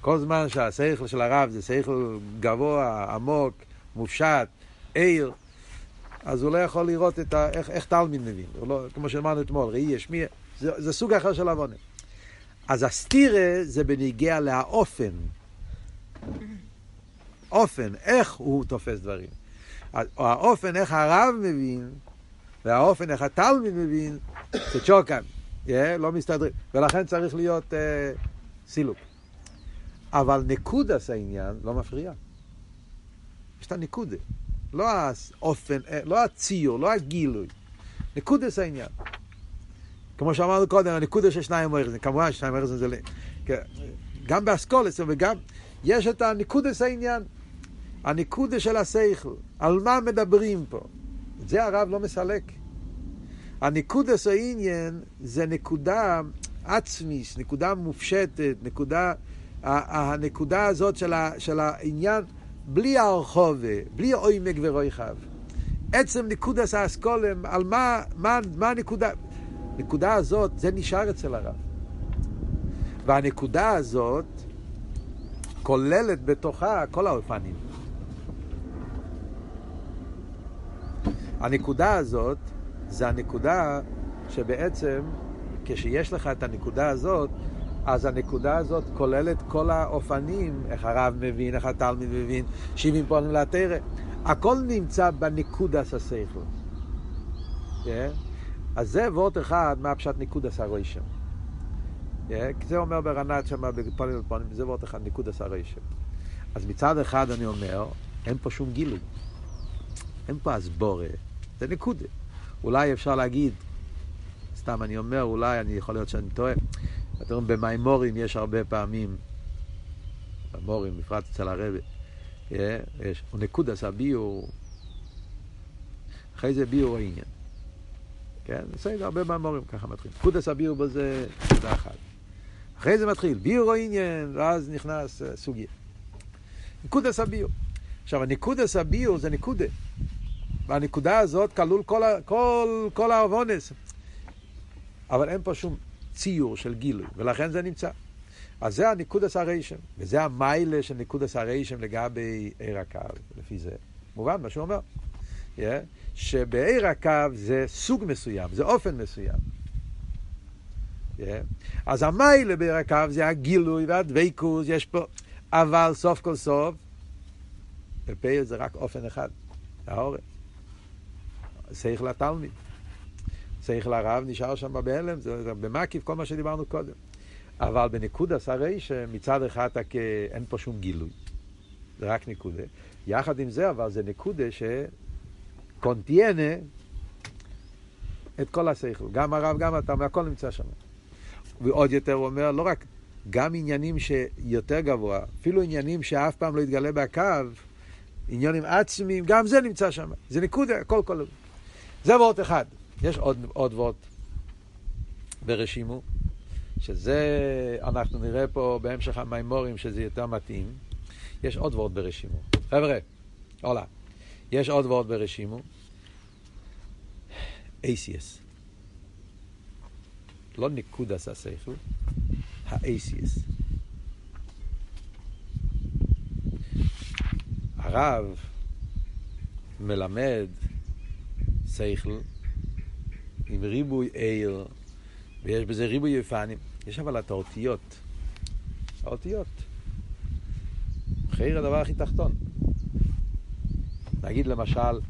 Speaker 1: כל זמן שהשכל של הרב זה שכל גבוה, עמוק, מופשט, עיר, אז הוא לא יכול לראות את ה, איך, איך תלמיד מבין. לא, כמו שאמרנו אתמול, ראי ישמיע, זה, זה סוג אחר של עוונה. אז הסתירה זה בניגיע לאופן. אופן, איך הוא תופס דברים. או האופן איך הרב מבין, והאופן איך התלמיד מבין, זה צ'וקן, yeah, לא מסתדרים. ולכן צריך להיות uh, סילוק. אבל נקודס העניין לא מפריע. יש את הנקודה. לא האופן, אה, לא הציור, לא הגילוי. נקודס העניין. כמו שאמרנו קודם, הנקודה של שניים מוירזן, כמובן שניים מוירזן זה... גם באסכולס וגם... יש את הנקודס העניין. הנקודה של השכל. על מה מדברים פה? את זה הרב לא מסלק. הנקודס העניין זה נקודה עצמיס, נקודה מופשטת, נקודה... הנקודה הזאת של, ה, של העניין, בלי הרחובה, בלי עומק ורויחב. עצם נקודס האסכולם, על מה, מה, מה הנקודה? הנקודה הזאת, זה נשאר אצל הרב. והנקודה הזאת כוללת בתוכה כל האופנים. הנקודה הזאת זה הנקודה שבעצם כשיש לך את הנקודה הזאת, אז הנקודה הזאת כוללת כל האופנים, איך הרב מבין, איך התלמיד מבין, שבעים פועלים לתרא. הכל נמצא השכל. Yeah. כן? אז זה וורט אחד מה פשט נקודס הרוישם. Yeah. זה אומר ברנת שם בפונים ופונים, זה וורט אחד נקודס הרוישם. אז מצד אחד אני אומר, אין פה שום גילוי. אין פה הסבורה, זה נקודה. אולי אפשר להגיד, סתם אני אומר, אולי, אני יכול להיות שאני טועה. אתם רואים, במימורים יש הרבה פעמים, מימורים, בפרט אצל הרבי, יש, נקודס הביור, אחרי זה ביור העניין. כן, בסדר, הרבה מימורים ככה מתחיל. נקודס הביור בזה נקודה אחת. אחרי זה מתחיל ביור העניין, ואז נכנס uh, סוגיה. נקודס הביור. עכשיו, הנקודס הביור זה נקודה. והנקודה הזאת כלול כל, כל, כל העוונס. אבל אין פה שום ציור של גילוי, ולכן זה נמצא. אז זה הניקודס הריישם, וזה המיילה של ניקודס הריישם לגבי עיר הקו, לפי זה. מובן מה שהוא אומר. Yeah, שבעיר הקו זה סוג מסוים, זה אופן מסוים. Yeah. אז המיילה בעיר הקו זה הגילוי והדבקוס, יש פה, אבל סוף כל סוף, ופייל זה רק אופן אחד, ההורן. שכל התלמיד. שכל הרב נשאר שם בהלם, זה, במקיף כל מה שדיברנו קודם. אבל בנקודס הרי שמצד אחד אין פה שום גילוי, זה רק נקודה. יחד עם זה, אבל זה נקודה שקונטיינה את כל השכל. גם הרב, גם אתה, הכל נמצא שם. ועוד יותר הוא אומר, לא רק, גם עניינים שיותר גבוה, אפילו עניינים שאף פעם לא יתגלה בקו, עניינים עצמיים, גם זה נמצא שם. זה נקודה, הכל כל... זה וורט אחד. יש עוד, עוד וורט ברשימו, שזה, אנחנו נראה פה בהמשך המימורים שזה יותר מתאים. יש עוד וורט ברשימו. חבר'ה, הולה. יש עוד וורט ברשימו. ACS. לא נקודס השכל, האייסיאס. הרב מלמד שכל עם ריבוי עיר, ויש בזה ריבוי יפנים. יש אבל את האותיות. האותיות. חייר הדבר הכי תחתון. נגיד למשל,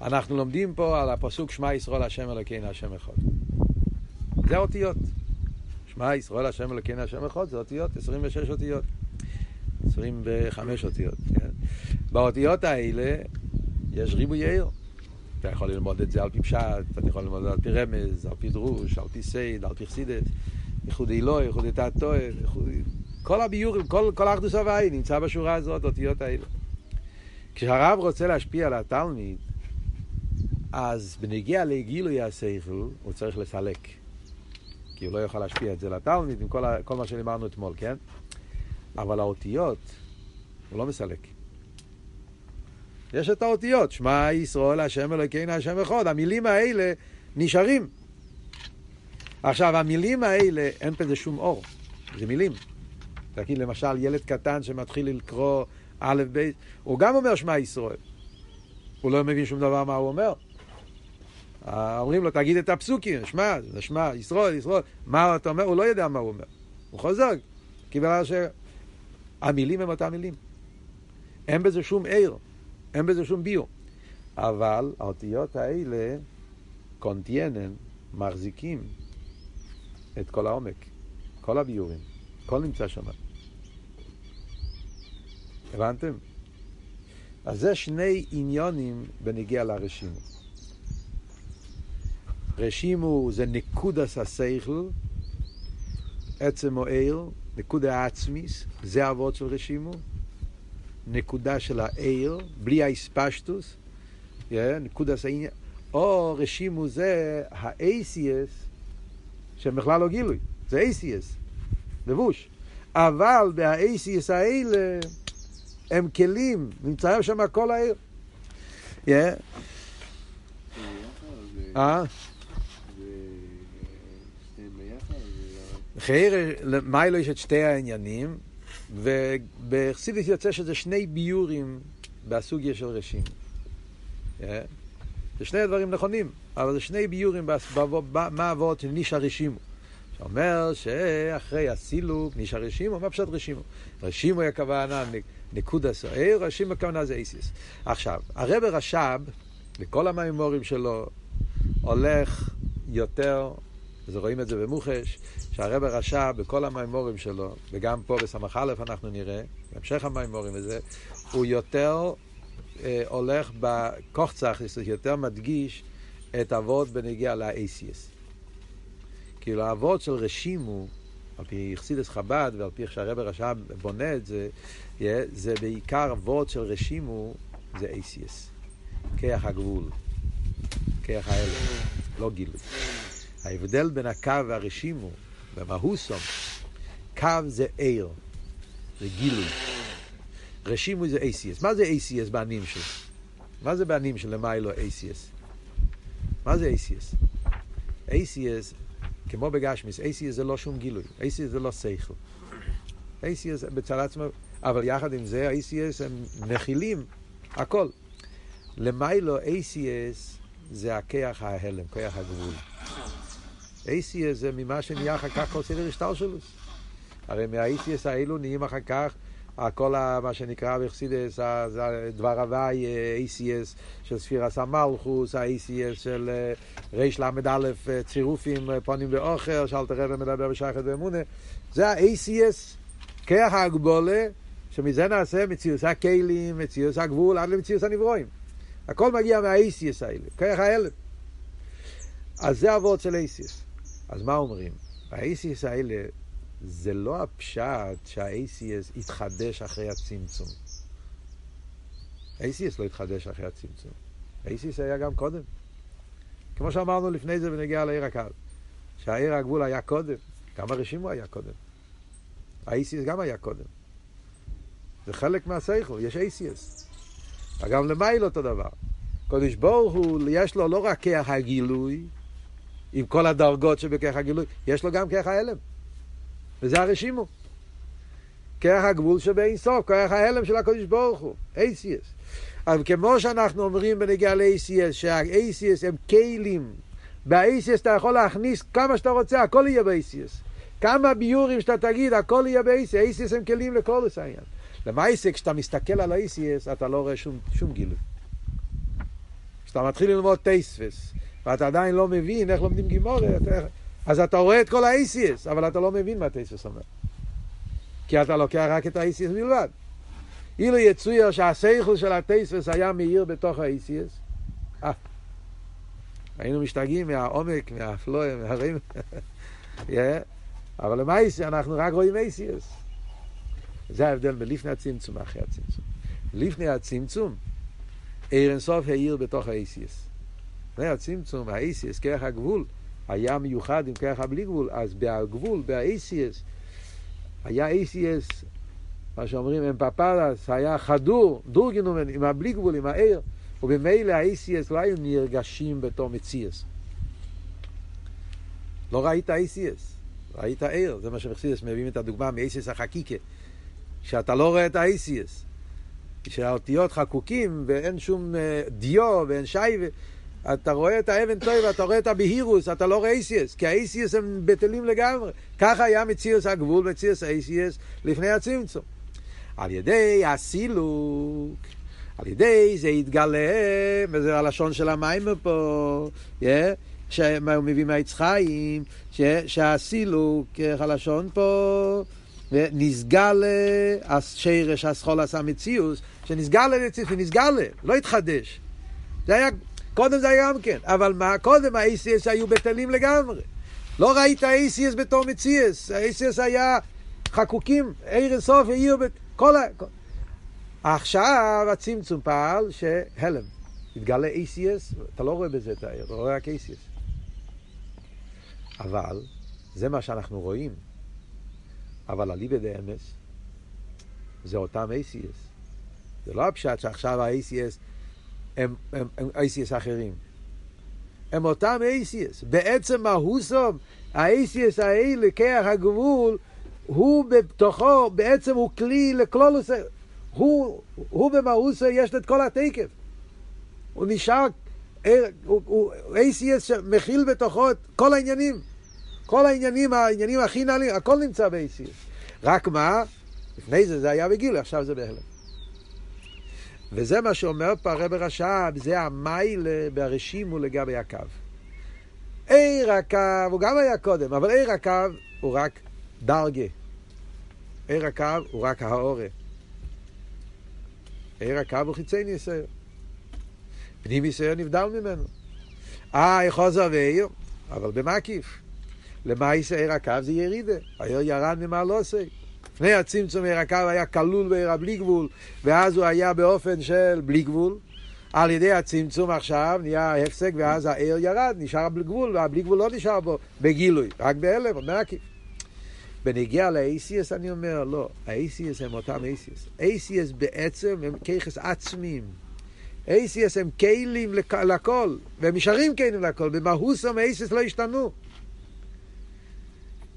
Speaker 1: אנחנו לומדים פה על הפסוק שמע ישראל השם אלוקינו השם אחד. זה האותיות. שמע ישראל השם אלוקינו השם אחד, זה אותיות, 26 אותיות. 25 אותיות, כן? באותיות האלה יש ריבוי עיר. אתה יכול ללמוד את זה על פי פשט, אתה יכול ללמוד את זה על פי רמז, על פי דרוש, על פי סייד, על פי חסידת, ייחוד אילוי, ייחוד תעתועל, כל הביורים, כל, כל האחדוס הוואי נמצא בשורה הזאת, אותיות האלה. כשהרב רוצה להשפיע על התלמיד, אז בנגיע לגילוי השכל, הוא צריך לסלק. כי הוא לא יכול להשפיע את זה לתלמיד עם כל, ה, כל מה שדיברנו אתמול, כן? אבל האותיות, הוא לא מסלק. יש את האותיות, שמע ישראל השם אלוקינו השם אחד, המילים האלה נשארים. עכשיו, המילים האלה, אין בזה שום אור, זה מילים. תגיד, למשל, ילד קטן שמתחיל לקרוא א', ב', הוא גם אומר שמע ישראל. הוא לא מבין שום דבר מה הוא אומר. אומרים לו, תגיד את הפסוקים, שמע, שמע, ישראל, ישראל. מה אתה אומר? הוא לא יודע מה הוא אומר. הוא חוזר, כי בגלל שהמילים הם אותם מילים. אין בזה שום עיר, אין בזה שום ביור. אבל האותיות האלה, קונטיינן, מחזיקים את כל העומק, כל הביורים, הכל נמצא שם. הבנתם? אז זה שני עניונים בנגיע לרשימו. רשימו זה נקודס השכל, עצם או עיר, נקודה עצמיס, זה האבות של רשימו. נקודה של העיר, בלי האספשטוס, yeah, נקודס העניין. או רשימו זה ה-ACS, שבכלל לא גילוי, זה ACS, לבוש. אבל ב-ACS האלה הם כלים, נמצאים שם כל העיר. Yeah. אה? חייר, מיילו יש את שתי העניינים, ובחסידס יוצא שזה שני ביורים בסוגיה של רשים. זה שני הדברים נכונים, אבל זה שני ביורים מה אבות של ניש הרשימו. שאומר שאחרי הסילוק ניש הרשימו, מה פשוט רשימו? רשימו היא הכוונה נקודה סוער, רשימו הכוונה זה איסיס. עכשיו, הרב רש"ב, בכל המימורים שלו, הולך יותר, ורואים את זה במוחש, שהרב רש"ב בכל המימורים שלו, וגם פה בסמ"ך א' אנחנו נראה, בהמשך המימורים וזה, הוא יותר אה, הולך בקוחצח, יותר מדגיש את אבות בנגיע ל-ACS. כאילו האבות של רשימו, על פי חסידס חב"ד ועל פי איך שהרב רש"ב בונה את זה, זה בעיקר אבות של רשימו, זה ACS. כיח הגבול, כיח האלה, לא גילוי. ההבדל בין הקו והרשימו, במהוסום, קו זה עיר, זה גילוי. רשימו זה ACS. מה זה ACS בענים של? מה זה בענים של למיילו ACS? מה זה ACS? ACS, כמו בגשמיס, ACS זה לא שום גילוי, ACS זה לא שכל. ACS בצד עצמו, אבל יחד עם זה, ACS הם מכילים הכל. למיילו ACS זה הכיח ההלם, כיח הגבול. ACS זה ממה שנהיה אחר כך כל סדר השטר שלו. הרי מה-ACS האלו נהיים אחר כך כל מה שנקרא בחסידס, דבר הוואי, ACS של ספירס המלכוס, ה-ACS של ריש ל"א, צירופים, פונים ואוכל, שאלת רבא מדבר בשייכת ואמונה, זה ה-ACS, כרך ההגבולה, שמזה נעשה מציוס הכלים, מציוס הגבול, עד למציוס הנברואים. הכל מגיע מה-ACS האלה, כרך האלף. אז זה אבות של ACS. אז מה אומרים? ה-ACS האלה זה לא הפשט שה-ACS התחדש אחרי הצמצום. ACS לא התחדש אחרי הצמצום. ACS היה גם קודם. כמו שאמרנו לפני זה בנגיעה לעיר הקו. שהעיר הגבול היה קודם, גם הרשימו היה קודם. ה-ACS גם היה קודם. זה חלק מהסייכו, יש ACS. אגב, למיילו אותו דבר. קודש ברוך הוא, יש לו לא רק הגילוי, עם כל הדרגות שבכרך הגילוי, יש לו גם כרך ההלם. וזה הרשימו. כרך הגבול שבאין סוף, כרך ההלם של הקודש ברוך הוא, ACS. אבל כמו שאנחנו אומרים בנגיעה ל-ACS, שה-ACS הם כלים, ב-ACS אתה יכול להכניס כמה שאתה רוצה, הכל יהיה ב-ACS. כמה ביורים שאתה תגיד, הכל יהיה ב-ACS, ACS הם כלים לכל העניין. למעשה, כשאתה מסתכל על ה-ACS, אתה לא רואה שום, שום גילוי. כשאתה מתחיל ללמוד טייספס, ואתה עדיין לא מבין איך לומדים גימורת, אז אתה רואה את כל ה-ACS, אבל אתה לא מבין מה טייספס אומר. כי אתה לוקח רק את ה-ACS בלבד. אילו יצויר שהסייכל של הטייספס היה מאיר בתוך ה-ACS, אה, היינו משתגעים מהעומק, מהפלואה, מהרים. yeah. אבל למעשה אנחנו רק רואים ACS. זה ההבדל בין לפני הצמצום ואחרי הצמצום. לפני הצמצום, עיר אינסוף העיר בתוך ה-ACS. לפני הצמצום, ה-ACS, כרך הגבול, היה מיוחד עם כרך הבלי גבול, אז בגבול, ב-ACS, היה ACS, מה שאומרים הם פפלס, היה חדור, דורגנומן, עם הבלי גבול, עם העיר, ובמילא ה-ACS לא היו נרגשים בתור מציאס. לא ראית ACS, ראית עיר, זה מה שמחסידס מביאים את הדוגמה מ-ACS החקיקה. שאתה לא רואה את האייסיאס. שהאותיות חקוקים ואין שום אה, דיו ואין שי, אתה רואה את האבן טוב ואתה רואה את הבהירוס, אתה לא רואה אייסיאס, כי האייסיאס הם בטלים לגמרי. ככה היה מציאוס הגבול, מציאוס האייסיאס לפני הצמצום. על ידי הסילוק, על ידי זה יתגלה, וזה הלשון של המים פה, yeah, שהוא מביא מהעץ חיים, שהסילוק, איך הלשון פה, ונסגל השרש הסחולס המציאוס, שנסגל למציאוס, ונסגל, לא התחדש. זה היה, קודם זה היה גם כן, אבל מה, קודם ה-ACS היו בטלים לגמרי. לא ראית ACS בתור מציאס, ה-ACS היה חקוקים, עיר סוף, עיר, כל ה... עכשיו הצמצום פעל שהלם. התגלה ACS, אתה לא רואה בזה את העיר, אתה רואה רק ACS. אבל זה מה שאנחנו רואים. אבל אליבא דאמס זה אותם ACS. זה לא הפשט שעכשיו ה-ACS הם, הם, הם ACS אחרים. הם אותם ACS. בעצם מהוסום, ה-ACS האלה, כרך הגבול, הוא בתוכו, בעצם הוא כלי לכלולוס, הוא, הוא במהוסו יש את כל התקף. הוא נשאר, הוא, הוא ACS שמכיל בתוכו את כל העניינים. כל העניינים, העניינים הכי נעלים, הכל נמצא ב-ACS. רק מה? לפני זה זה היה בגיל, עכשיו זה בהלם. וזה מה שאומר פה הרב רש"ב, זה המיילה ברשימו לגבי הקו. עיר הקו, הוא גם היה קודם, אבל עיר הקו הוא רק דרגה. עיר הקו הוא רק האורה. עיר הקו הוא חיצי ניסיון. פנים ניסיון נבדל ממנו. אה, חוזר ועיר, אבל במקיף. למעשה עיר הקו זה ירידה, העיר ירד ממעלוסי. לפני הצמצום עיר הקו היה כלול בעיר הבלי גבול, ואז הוא היה באופן של בלי גבול. על ידי הצמצום עכשיו נהיה הפסק, ואז העיר ירד, נשאר בלי גבול, והבלי גבול לא נשאר בו בגילוי, רק באלף, עוד מעקיף. בנגיע ל-ACS אני אומר, לא, ה-ACS הם אותם ACS. ACS בעצם הם ככס עצמיים. ACS הם כלים לכל, והם נשארים כלים לכל, במהוסם ACS לא השתנו.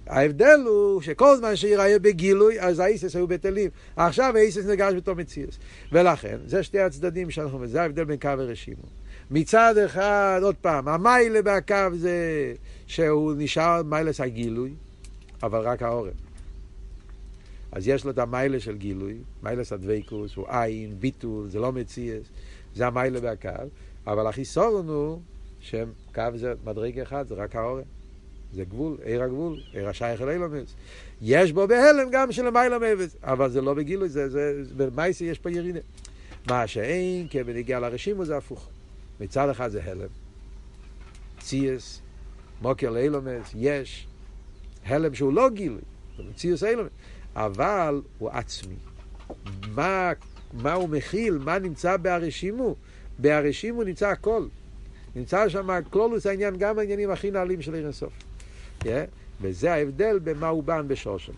Speaker 1: ההבדל הוא שכל זמן שיראה בגילוי, אז האיסס היו בטלים. עכשיו האיסס נרגש בתור מציאס. ולכן, זה שתי הצדדים שאנחנו, זה ההבדל בין קו ורשימו. מצד אחד, עוד פעם, המיילה בהקו זה שהוא נשאר מיילס הגילוי, אבל רק העורף. אז יש לו את המיילה של גילוי, מיילס הדבקוס, הוא עין, ביטול, זה לא מציאס, זה המיילה והקו, אבל החיסורון הוא שקו זה מדרג אחד, זה רק האורן. זה גבול, עיר הגבול, עיר השייך אל אילומס. יש בו בהלם גם של המיילה מאבס, אבל זה לא בגילוי, זה, זה, במייסי יש פה ירידה. מה שאין, כי בנגיע לרשימו זה הפוך. מצד אחד זה הלם. ציאס, מוקר לאילומס, יש. הלם שהוא לא גילוי, מציאס אילומס. אבל הוא עצמי. מה, מה הוא מכיל, מה נמצא בהרשימו? בהרשימו נמצא הכל. נמצא שם כלולוס העניין, גם העניינים הכי נעלים של עיר הסוף. Yeah? וזה ההבדל במה הוא בן בשושן.